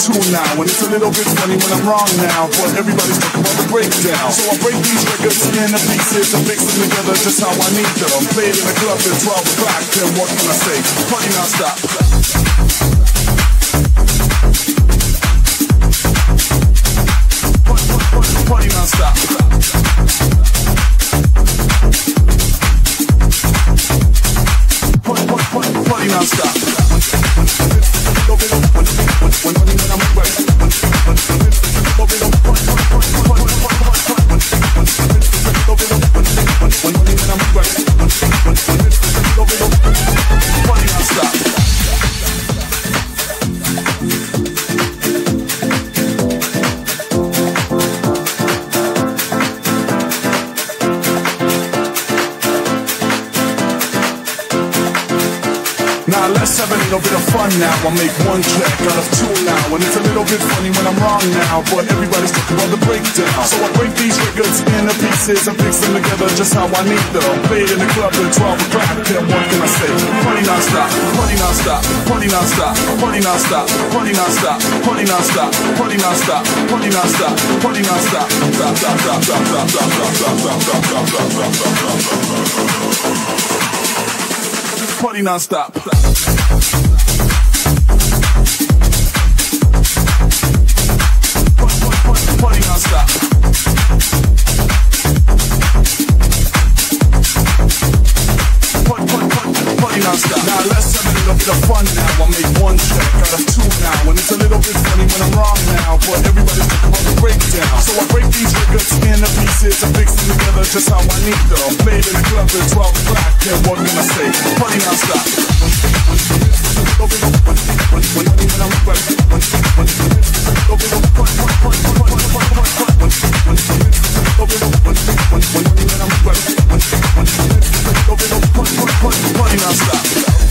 two now. And it's a little bit funny when I'm wrong now. But everybody's talking about the breakdown. So I break these records into pieces and mix them together just how I need them. Played in the club at 12 o'clock. Then what can I say? Party non-stop. Pieces and fix them together just how I need them. Played in the club at 12 o'clock. Then what can I say? Party non-stop, party non-stop, party non-stop, party non-stop, party non-stop, party non-stop, party non-stop, party non-stop, party non-stop. Stop, stop, stop, stop, stop, stop, stop, stop, stop, stop, stop, stop, stop, stop. Party non-stop. Party non-stop. Now a little fun now. I make one track out of two now. And it's a little bit funny when I'm wrong now. But everybody's talking about the breakdown. So I break these records into pieces and fix them together just how I need them. Played in the club at 12 o'clock. Then what can I say? Party non-stop. Party non-stop.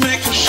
to you.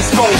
My disco,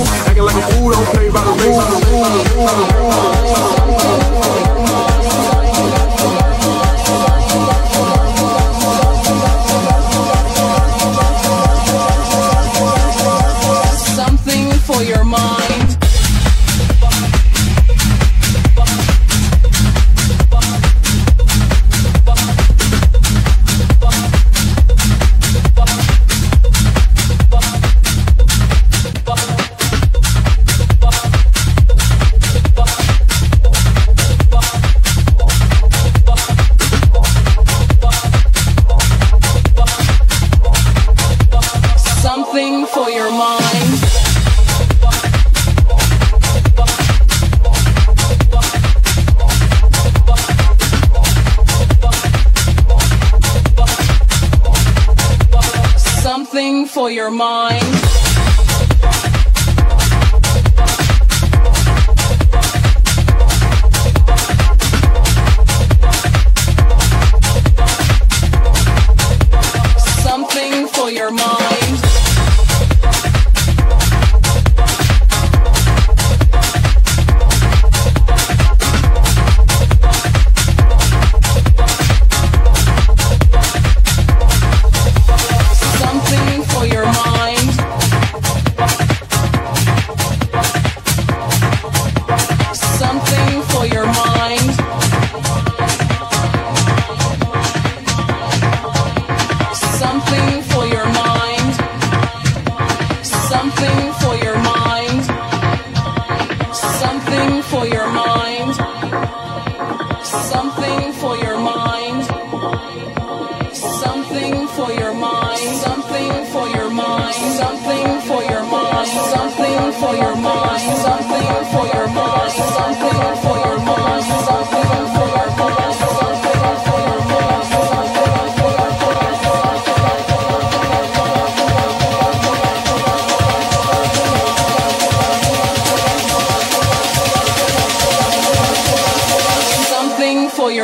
acting like a fool, don't play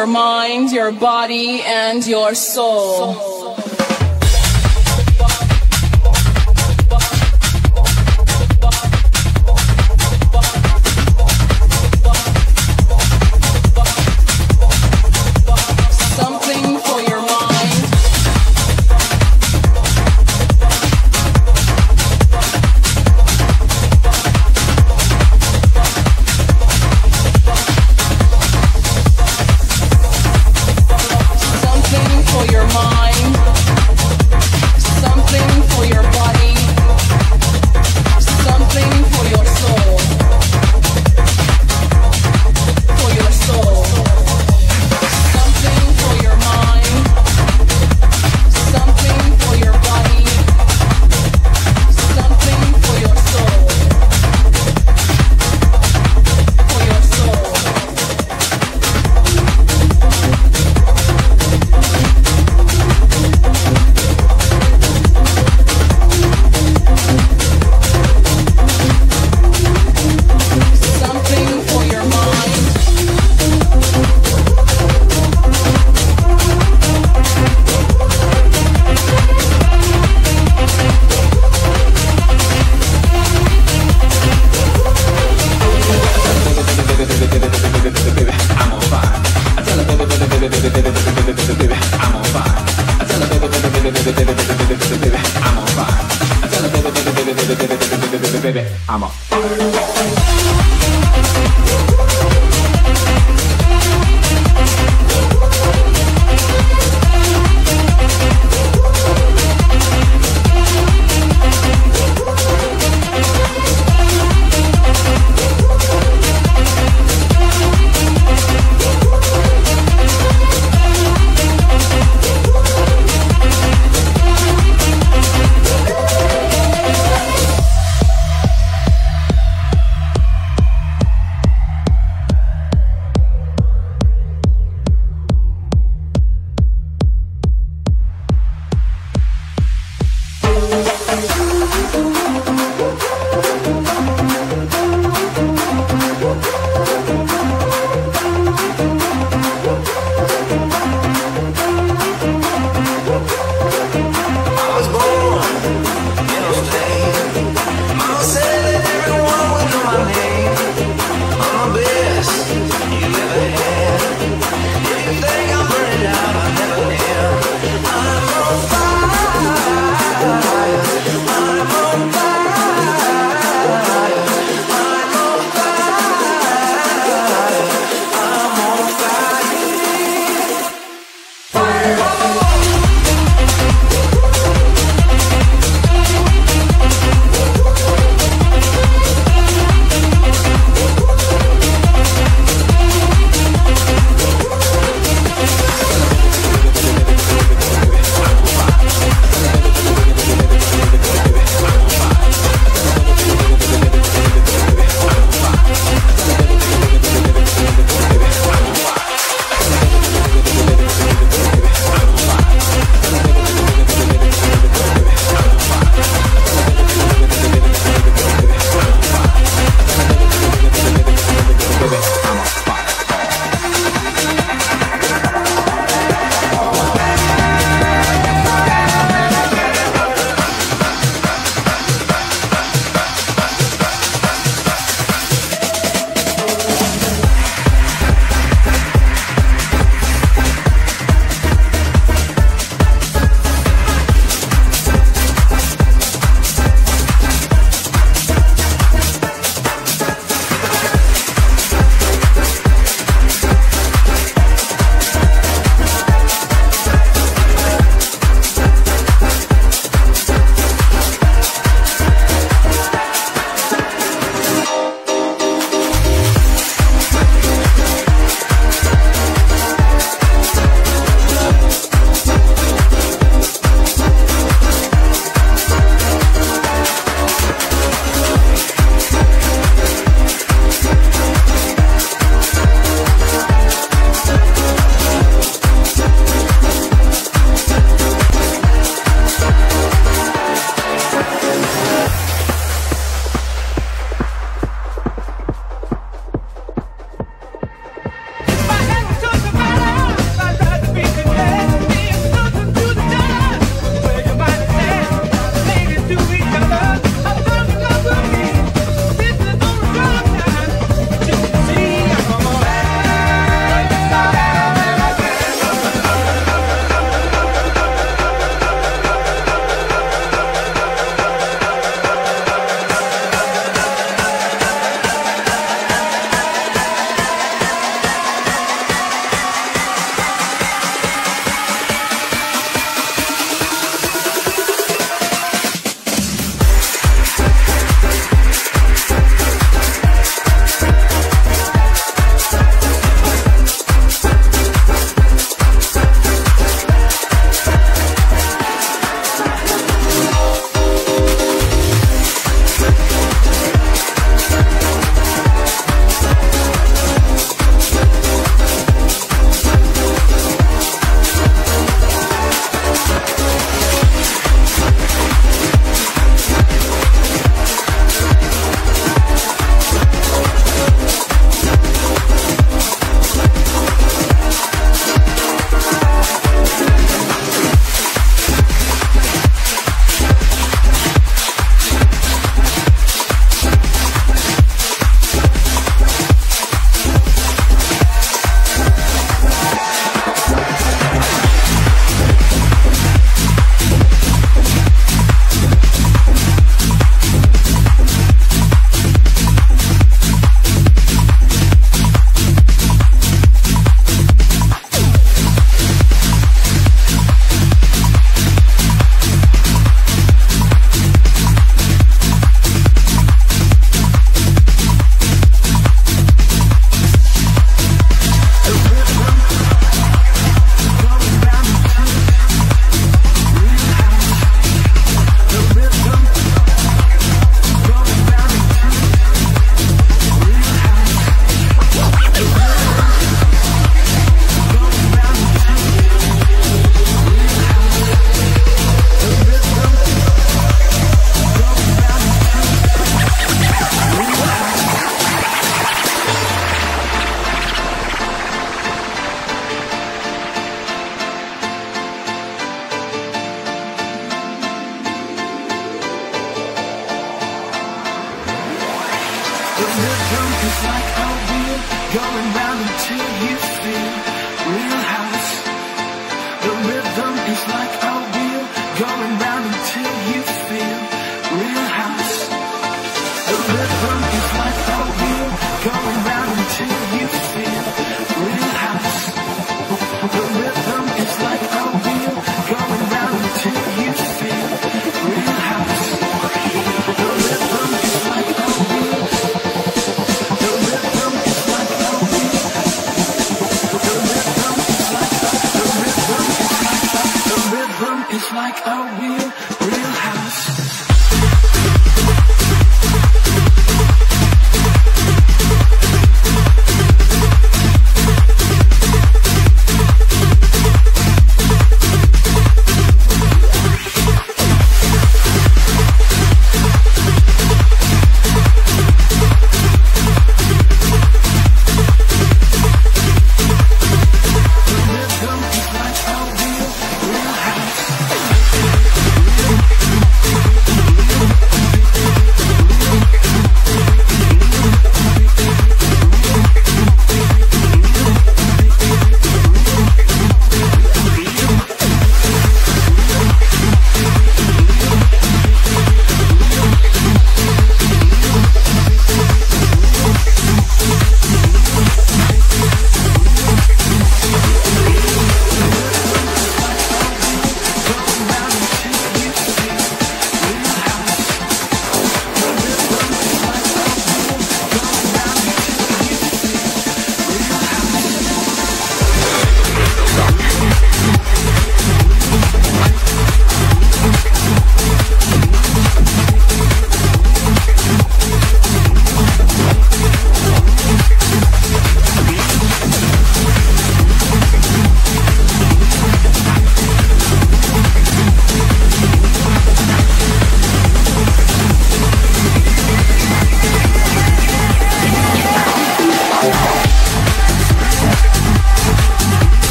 your mind, your body, and your soul. soul.